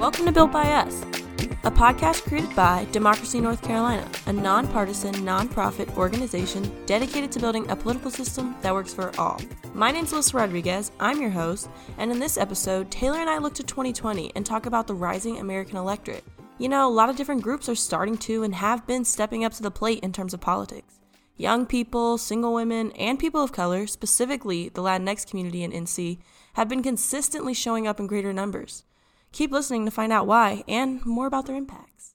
Welcome to Built by Us, a podcast created by Democracy North Carolina, a nonpartisan, nonprofit organization dedicated to building a political system that works for all. My name's Alyssa Rodriguez, I'm your host, and in this episode, Taylor and I look to 2020 and talk about the rising American electorate. You know, a lot of different groups are starting to and have been stepping up to the plate in terms of politics. Young people, single women, and people of color, specifically the Latinx community in NC, have been consistently showing up in greater numbers. Keep listening to find out why and more about their impacts.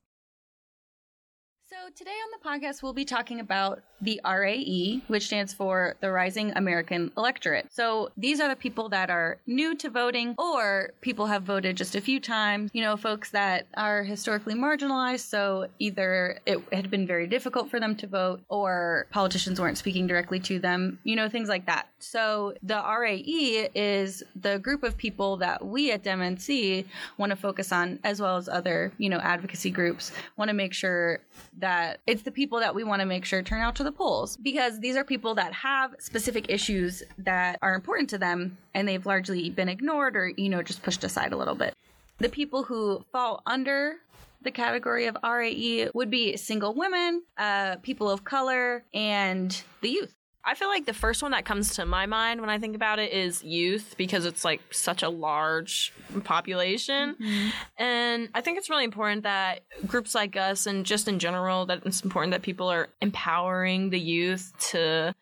So, today on the podcast, we'll be talking about the RAE, which stands for the Rising American Electorate. So, these are the people that are new to voting or people have voted just a few times, you know, folks that are historically marginalized. So, either it had been very difficult for them to vote or politicians weren't speaking directly to them, you know, things like that. So, the RAE is the group of people that we at DemNC want to focus on, as well as other, you know, advocacy groups, want to make sure that that it's the people that we want to make sure turn out to the polls because these are people that have specific issues that are important to them and they've largely been ignored or, you know, just pushed aside a little bit. The people who fall under the category of RAE would be single women, uh, people of color, and the youth. I feel like the first one that comes to my mind when I think about it is youth because it's like such a large population. Mm-hmm. And I think it's really important that groups like us and just in general that it's important that people are empowering the youth to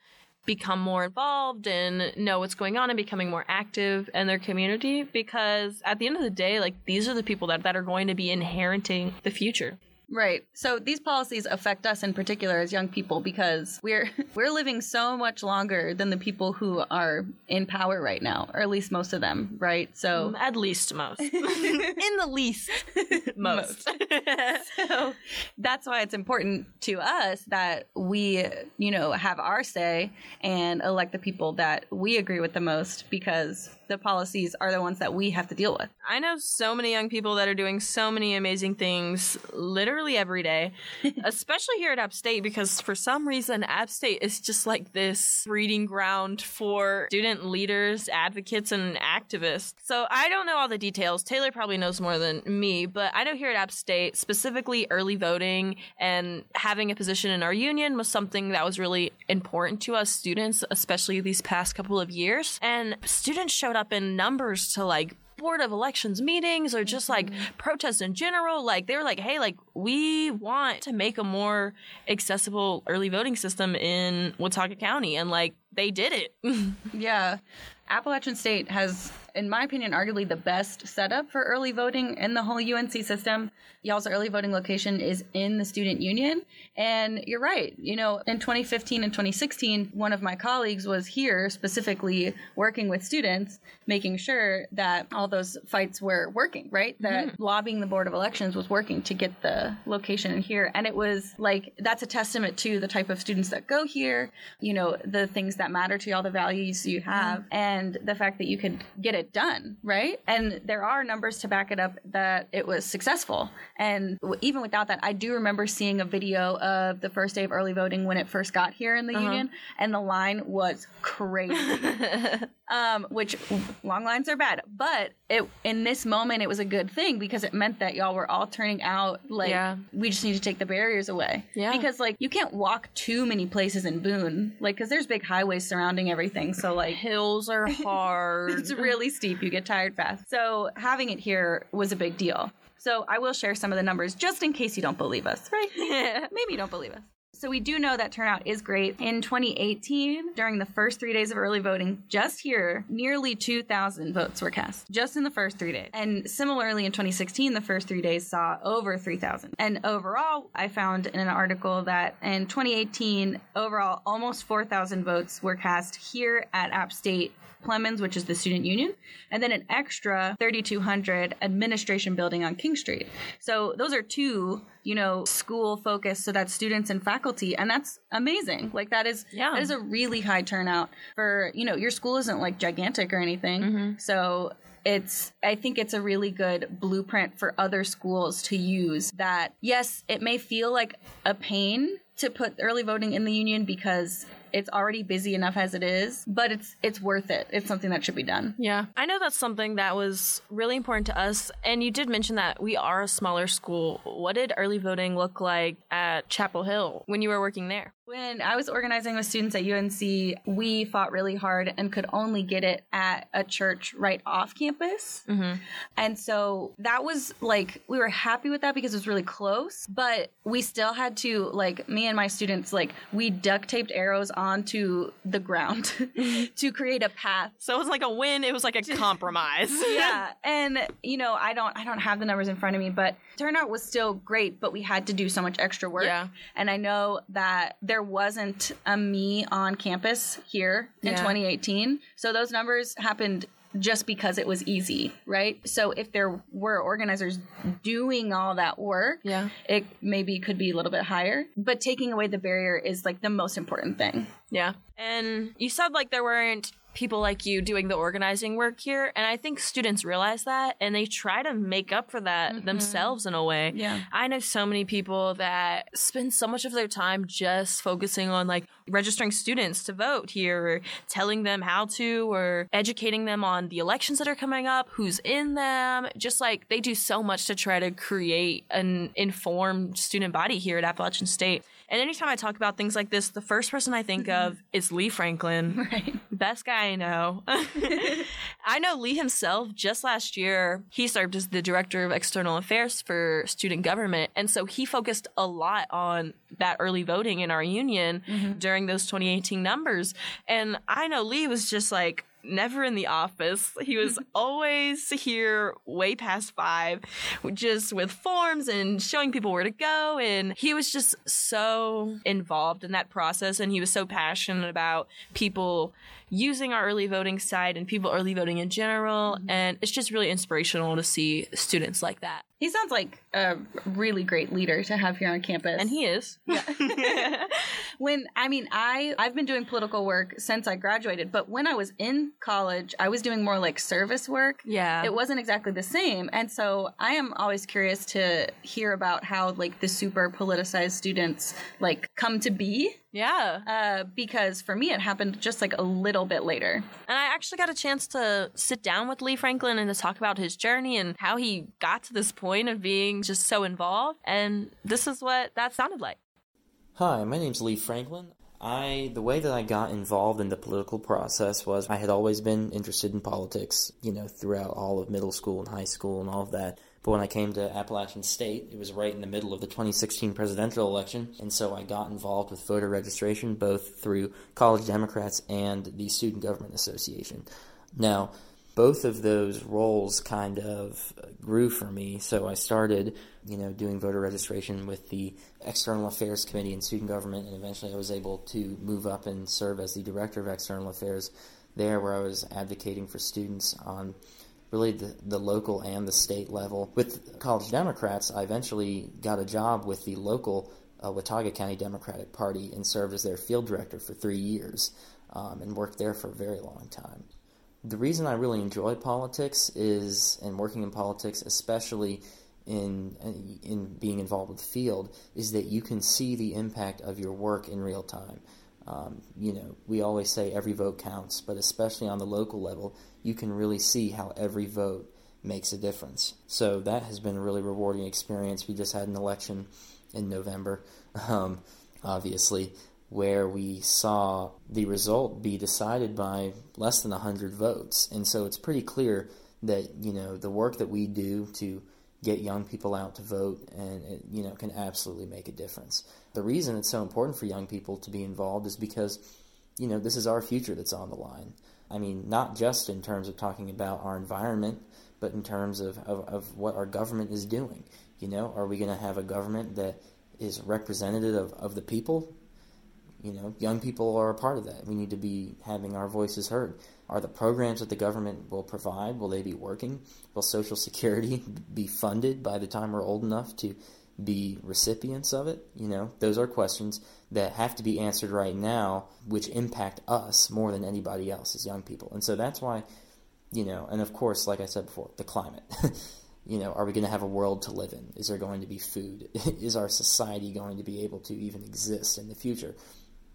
become more involved and know what's going on and becoming more active in their community because at the end of the day like these are the people that, that are going to be inheriting the future Right. So these policies affect us in particular as young people because we're we're living so much longer than the people who are in power right now, or at least most of them, right? So mm, at least most. in the least most. most. so that's why it's important to us that we, you know, have our say and elect the people that we agree with the most because the policies are the ones that we have to deal with. I know so many young people that are doing so many amazing things literally every day, especially here at App State, because for some reason, App State is just like this breeding ground for student leaders, advocates, and activists. So I don't know all the details. Taylor probably knows more than me, but I know here at App State, specifically early voting and having a position in our union was something that was really important to us students, especially these past couple of years. And students showed up up in numbers to like board of elections meetings or just like mm-hmm. protests in general. Like they were like hey like we want to make a more accessible early voting system in watauga county and like they did it. Yeah appalachian state has in my opinion, arguably the best setup for early voting in the whole UNC system. Y'all's early voting location is in the student union. And you're right. You know, in 2015 and 2016, one of my colleagues was here specifically working with students, making sure that all those fights were working, right? That mm-hmm. lobbying the Board of Elections was working to get the location in here. And it was like, that's a testament to the type of students that go here, you know, the things that matter to y'all, the values you have, mm-hmm. and the fact that you could get it it done, right? And there are numbers to back it up that it was successful. And even without that, I do remember seeing a video of the first day of early voting when it first got here in the uh-huh. union, and the line was crazy. um, which long lines are bad, but it in this moment it was a good thing because it meant that y'all were all turning out like yeah. we just need to take the barriers away. Yeah. Because like you can't walk too many places in Boone, like because there's big highways surrounding everything. So like hills are hard. it's really steep. You get tired fast. So having it here was a big deal. So I will share some of the numbers just in case you don't believe us, right? Maybe you don't believe us. So we do know that turnout is great. In 2018, during the first three days of early voting, just here, nearly 2,000 votes were cast just in the first three days. And similarly, in 2016, the first three days saw over 3,000. And overall, I found in an article that in 2018, overall, almost 4,000 votes were cast here at App State Plemmons, which is the student union, and then an extra 3,200 administration building on King Street. So those are two, you know, school focused, so that students and faculty, and that's amazing. Like that is yeah. that is a really high turnout for you know your school isn't like gigantic or anything, mm-hmm. so it's i think it's a really good blueprint for other schools to use that yes it may feel like a pain to put early voting in the union because it's already busy enough as it is, but it's it's worth it. It's something that should be done. Yeah. I know that's something that was really important to us. And you did mention that we are a smaller school. What did early voting look like at Chapel Hill when you were working there? When I was organizing with students at UNC, we fought really hard and could only get it at a church right off campus. Mm-hmm. And so that was like, we were happy with that because it was really close, but we still had to, like, me and my students, like, we duct taped arrows onto the ground to create a path. So it was like a win, it was like a compromise. yeah. And, you know, I don't, I don't have the numbers in front of me, but turnout was still great, but we had to do so much extra work. Yeah. And I know that there wasn't a me on campus here in Yeah. 2018. So those numbers happened just because it was easy, right? So if there were organizers doing all that work, Yeah. it maybe could be a little bit higher. But taking away the barrier is like the most important thing. Yeah. And you said like there weren't people like you doing the organizing work here. And I think students realize that and they try to make up for that mm-hmm. themselves in a way. Yeah. I know so many people that spend so much of their time just focusing on like registering students to vote here or telling them how to or educating them on the elections that are coming up, who's in them. Just like they do so much to try to create an informed student body here at Appalachian State. And anytime I talk about things like this, the first person I think mm-hmm. of is Lee Franklin. Right. Best guy I know. I know Lee himself just last year, he served as the director of external affairs for student government. And so he focused a lot on that early voting in our union mm-hmm. during those 2018 numbers. And I know Lee was just like, Never in the office. He was always here way past five, just with forms and showing people where to go. And he was just so involved in that process. And he was so passionate about people using our early voting site and people early voting in general. Mm-hmm. And it's just really inspirational to see students like that. He sounds like a really great leader to have here on campus. And he is. when I mean I I've been doing political work since I graduated, but when I was in college, I was doing more like service work. Yeah. It wasn't exactly the same. And so I am always curious to hear about how like the super politicized students like come to be. Yeah. Uh, because for me it happened just like a little bit later. And I actually got a chance to sit down with Lee Franklin and to talk about his journey and how he got to this point of being just so involved. And this is what that sounded like. Hi, my name's Lee Franklin. I the way that I got involved in the political process was I had always been interested in politics, you know, throughout all of middle school and high school and all of that. But when I came to Appalachian State, it was right in the middle of the 2016 presidential election, and so I got involved with voter registration both through College Democrats and the Student Government Association. Now, both of those roles kind of grew for me. So I started, you know, doing voter registration with the External Affairs Committee in Student Government, and eventually I was able to move up and serve as the Director of External Affairs there, where I was advocating for students on really the, the local and the state level. With College Democrats, I eventually got a job with the local uh, Watauga County Democratic Party and served as their field director for three years um, and worked there for a very long time the reason I really enjoy politics is, and working in politics, especially in in being involved with the field, is that you can see the impact of your work in real time. Um, you know, we always say every vote counts, but especially on the local level, you can really see how every vote makes a difference. So that has been a really rewarding experience. We just had an election in November, um, obviously, where we saw the result be decided by less than 100 votes. And so it's pretty clear that, you know, the work that we do to get young people out to vote and it, you know can absolutely make a difference. The reason it's so important for young people to be involved is because you know this is our future that's on the line. I mean, not just in terms of talking about our environment, but in terms of, of, of what our government is doing. You know, are we going to have a government that is representative of, of the people you know, young people are a part of that. We need to be having our voices heard. Are the programs that the government will provide, will they be working? Will Social Security be funded by the time we're old enough to be recipients of it? You know, those are questions that have to be answered right now, which impact us more than anybody else as young people. And so that's why, you know, and of course, like I said before, the climate. you know, are we going to have a world to live in? Is there going to be food? Is our society going to be able to even exist in the future?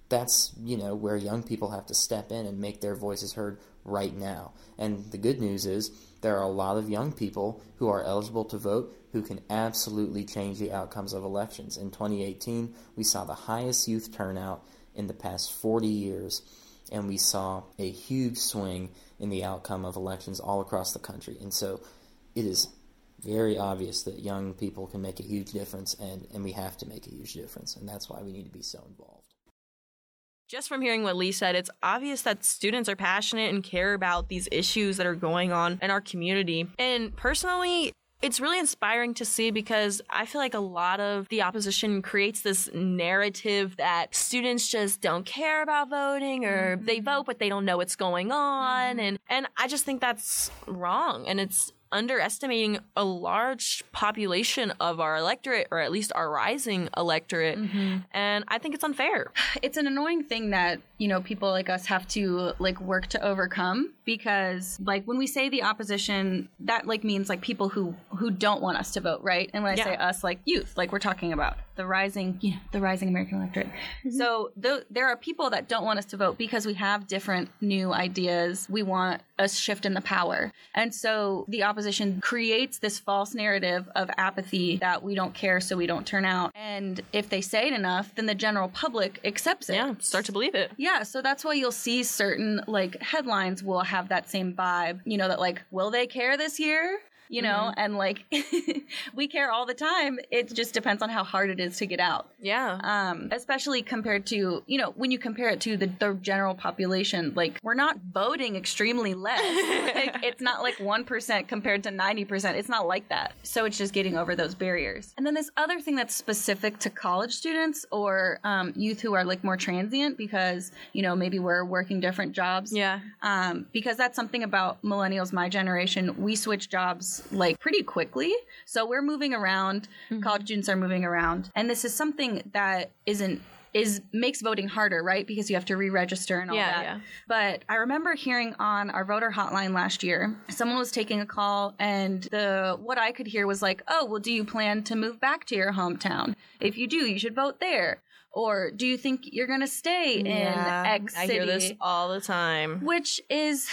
That's you know where young people have to step in and make their voices heard right now. And the good news is there are a lot of young people who are eligible to vote who can absolutely change the outcomes of elections. In 2018, we saw the highest youth turnout in the past 40 years, and we saw a huge swing in the outcome of elections all across the country. And so it is very obvious that young people can make a huge difference, and, and we have to make a huge difference. And that's why we need to be so involved. Just from hearing what Lee said, it's obvious that students are passionate and care about these issues that are going on in our community. And personally, it's really inspiring to see because I feel like a lot of the opposition creates this narrative that students just don't care about voting or mm-hmm. they vote but they don't know what's going on mm-hmm. and and I just think that's wrong and it's underestimating a large population of our electorate, or at least our rising electorate. Mm-hmm. And I think it's unfair. It's an annoying thing that, you know, people like us have to like work to overcome because like when we say the opposition, that like means like people who who don't want us to vote, right? And when I yeah. say us, like youth, like we're talking about the rising, you know, the rising American electorate. Mm-hmm. So th- there are people that don't want us to vote because we have different new ideas. We want a shift in the power. And so the opposition creates this false narrative of apathy that we don't care, so we don't turn out. And if they say it enough, then the general public accepts it. Yeah, start to believe it. Yeah, so that's why you'll see certain like headlines will have that same vibe, you know, that like, will they care this year? You know, mm-hmm. and like we care all the time. It just depends on how hard it is to get out. Yeah. Um, especially compared to, you know, when you compare it to the, the general population, like we're not voting extremely less. like, it's not like 1% compared to 90%. It's not like that. So it's just getting over those barriers. And then this other thing that's specific to college students or um, youth who are like more transient because, you know, maybe we're working different jobs. Yeah. Um, because that's something about millennials, my generation. We switch jobs like pretty quickly. So we're moving around. Mm-hmm. College students are moving around. And this is something that isn't is makes voting harder, right? Because you have to re-register and all yeah, that. Yeah. But I remember hearing on our voter hotline last year, someone was taking a call and the what I could hear was like, "Oh, well do you plan to move back to your hometown? If you do, you should vote there." Or do you think you're going to stay yeah, in X city? I hear this all the time. Which is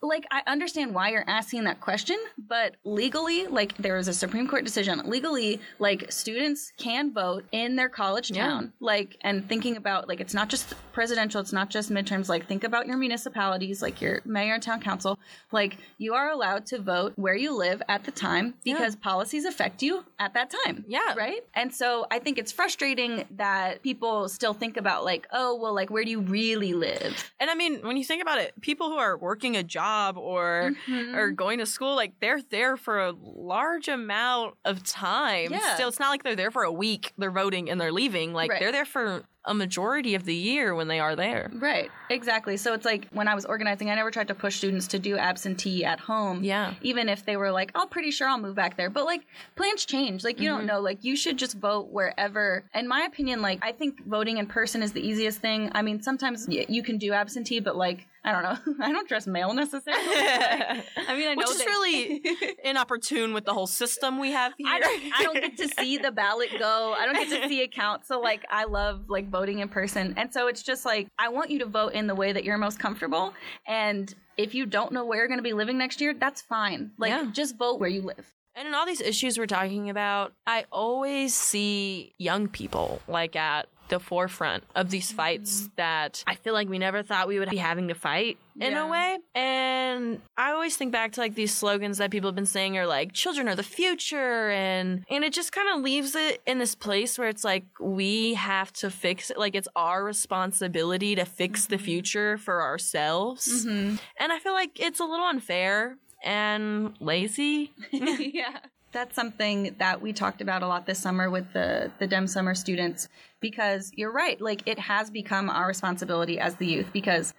like I understand why you're asking that question, but legally, like there is a Supreme Court decision. Legally, like students can vote in their college town. Yeah. Like and thinking about like it's not just presidential, it's not just midterms. Like think about your municipalities, like your mayor and town council. Like you are allowed to vote where you live at the time because yeah. policies affect you at that time. Yeah. Right? And so I think it's frustrating that people still think about like, oh, well, like where do you really live? And I mean, when you think about it, people who are working a job job or mm-hmm. or going to school like they're there for a large amount of time yeah. still it's not like they're there for a week they're voting and they're leaving like right. they're there for a majority of the year when they are there. Right. Exactly. So it's like when I was organizing, I never tried to push students to do absentee at home. Yeah. Even if they were like, oh, pretty sure I'll move back there. But like plans change. Like you mm-hmm. don't know. Like you should just vote wherever. In my opinion, like I think voting in person is the easiest thing. I mean, sometimes you can do absentee, but like I don't know. I don't dress male necessarily. I mean, I know which is really inopportune with the whole system we have here. I don't, I don't get to see the ballot go. I don't get to see a count. So like, I love like voting in person. And so it's just like, I want you to vote in the way that you're most comfortable. And if you don't know where you're going to be living next year, that's fine. Like, yeah. just vote where you live. And in all these issues we're talking about, I always see young people like at the forefront of these fights mm-hmm. that I feel like we never thought we would be having to fight in yeah. a way. And I always think back to like these slogans that people have been saying are like children are the future and and it just kind of leaves it in this place where it's like we have to fix it like it's our responsibility to fix mm-hmm. the future for ourselves. Mm-hmm. And I feel like it's a little unfair and lazy. yeah that's something that we talked about a lot this summer with the the Dem summer students because you're right like it has become our responsibility as the youth because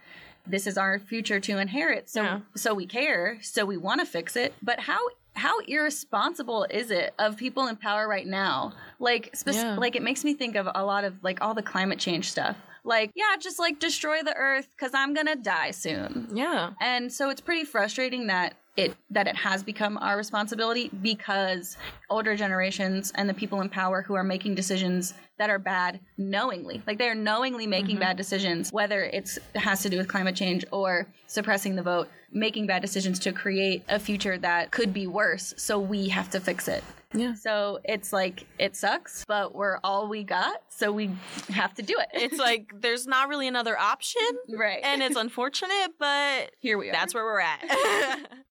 this is our future to inherit. So yeah. so we care so we want to fix it but how how irresponsible is it of people in power right now? Like spec- yeah. like it makes me think of a lot of like all the climate change stuff. Like yeah just like destroy the earth cuz i'm going to die soon. Yeah. And so it's pretty frustrating that it that it has become our responsibility because older generations and the people in power who are making decisions that are bad knowingly like they're knowingly making mm-hmm. bad decisions whether it's it has to do with climate change or suppressing the vote making bad decisions to create a future that could be worse so we have to fix it Yeah. so it's like it sucks but we're all we got so we have to do it It's like there's not really another option. right And it's unfortunate, but here we are that's where we're at.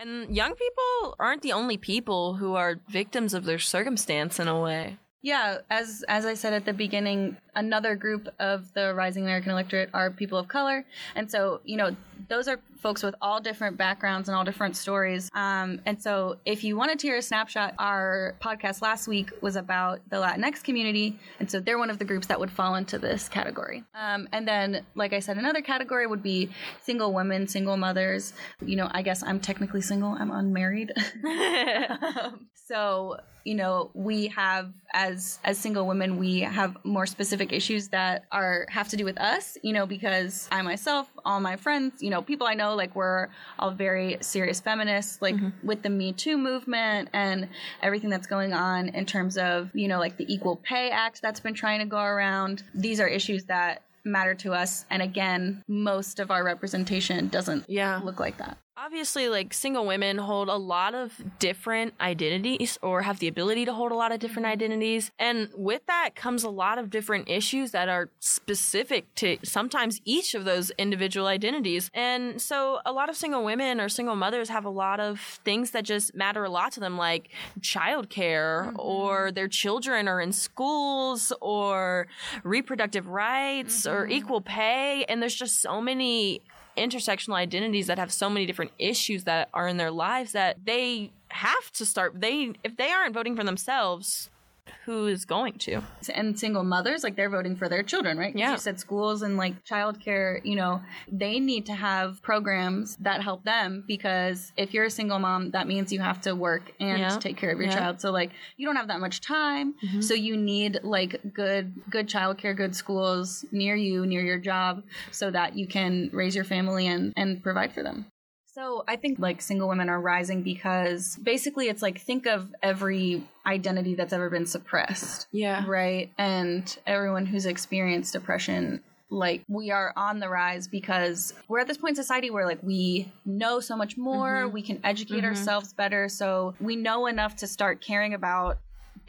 and young people aren't the only people who are victims of their circumstance in a way. Yeah, as as I said at the beginning, another group of the rising American electorate are people of color, and so you know those are folks with all different backgrounds and all different stories. Um, and so if you wanted to hear a snapshot, our podcast last week was about the Latinx community, and so they're one of the groups that would fall into this category. Um, and then, like I said, another category would be single women, single mothers. You know, I guess I'm technically single. I'm unmarried. Um, so you know we have as as single women we have more specific issues that are have to do with us you know because i myself all my friends you know people i know like we're all very serious feminists like mm-hmm. with the me too movement and everything that's going on in terms of you know like the equal pay act that's been trying to go around. These are issues that matter to us. And again most of our representation doesn't Yeah. look like that Obviously, like single women hold a lot of different identities or have the ability to hold a lot of different mm-hmm. identities. And with that comes a lot of different issues that are specific to sometimes each of those individual identities. And so a lot of single women or single mothers have a lot of things that just matter a lot to them, like childcare mm-hmm. or their children are in schools or reproductive rights or mm-hmm. equal pay. And there's just so many intersectional identities that have so many different issues that are in their lives that they have to start they if they aren't voting for themselves who is going to and single mothers like they're voting for their children right? Yeah. you said schools and like childcare you know they need to have programs that help them because if you're a single mom that means you have to work and Yeah. take care of your Yeah. child so like you don't have that much time mm-hmm. so you need like good good childcare good schools near you near your job so that you can raise your family and and provide for them so I think like single women are rising because basically it's like think of every identity that's ever been suppressed. Yeah. Right? And everyone who's experienced depression, like we are on the rise because we're at this point in society where like we know so much more, mm-hmm. we can educate mm-hmm. ourselves better, so we know enough to start caring about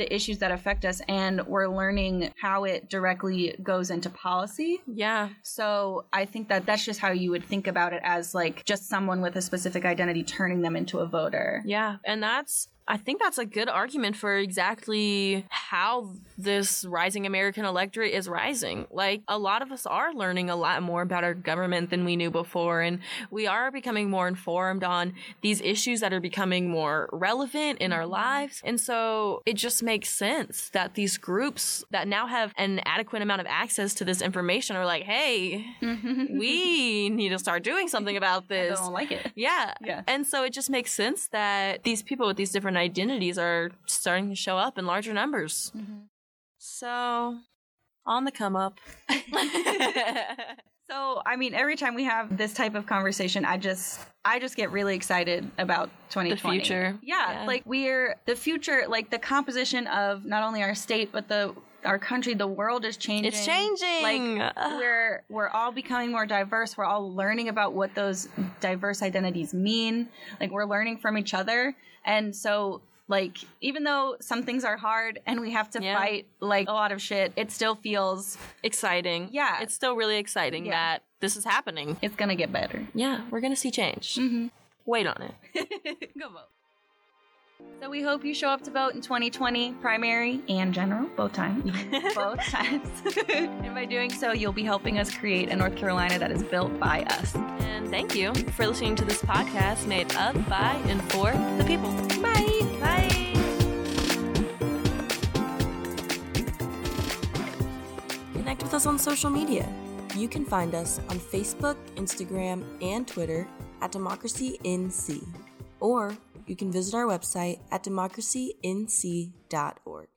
the issues that affect us and we're learning how it directly goes into policy. yeah So I think that that's just how you would think about it as like just someone with a specific identity turning them into a voter. yeah and that's I think that's a good argument for exactly how this rising American electorate is rising. Like, a lot of us are learning a lot more about our government than we knew before, and we are becoming more informed on these issues that are becoming more relevant in our lives. And so it just makes sense that these groups that now have an adequate amount of access to this information are like, hey, mm-hmm. we need to start doing something about this. I don't like it. Yeah. Yeah. And so it just makes sense that these people with these different identities are starting to show up in larger numbers. So, on the come up. So, I mean, every time we have this type of conversation, I just I just get really excited about 2020. The future. Yeah, Yeah. like we're the future, like the composition of not only our state but the our country, the world is changing. It's changing. Like we're we're all becoming more diverse. We're all learning about what those diverse identities mean. Like we're learning from each other. And so like even though some things are hard and we have to Yeah. fight like a lot of shit, it still feels exciting. Yeah. It's still really exciting Yeah. that this is happening. it's gonna get better. Yeah, we're going to see change. Mm-hmm. Wait on it. Go vote. So we hope you show up to vote in 2020, primary and general, both times. both times. and by doing so, you'll be helping us create a North Carolina that is built by us. And thank you for listening to this podcast made of, by, and for the people. Bye. Bye. Connect with us on social media. You can find us on Facebook, Instagram, and Twitter at Democracy NC. Or you can visit our website at democracync.org.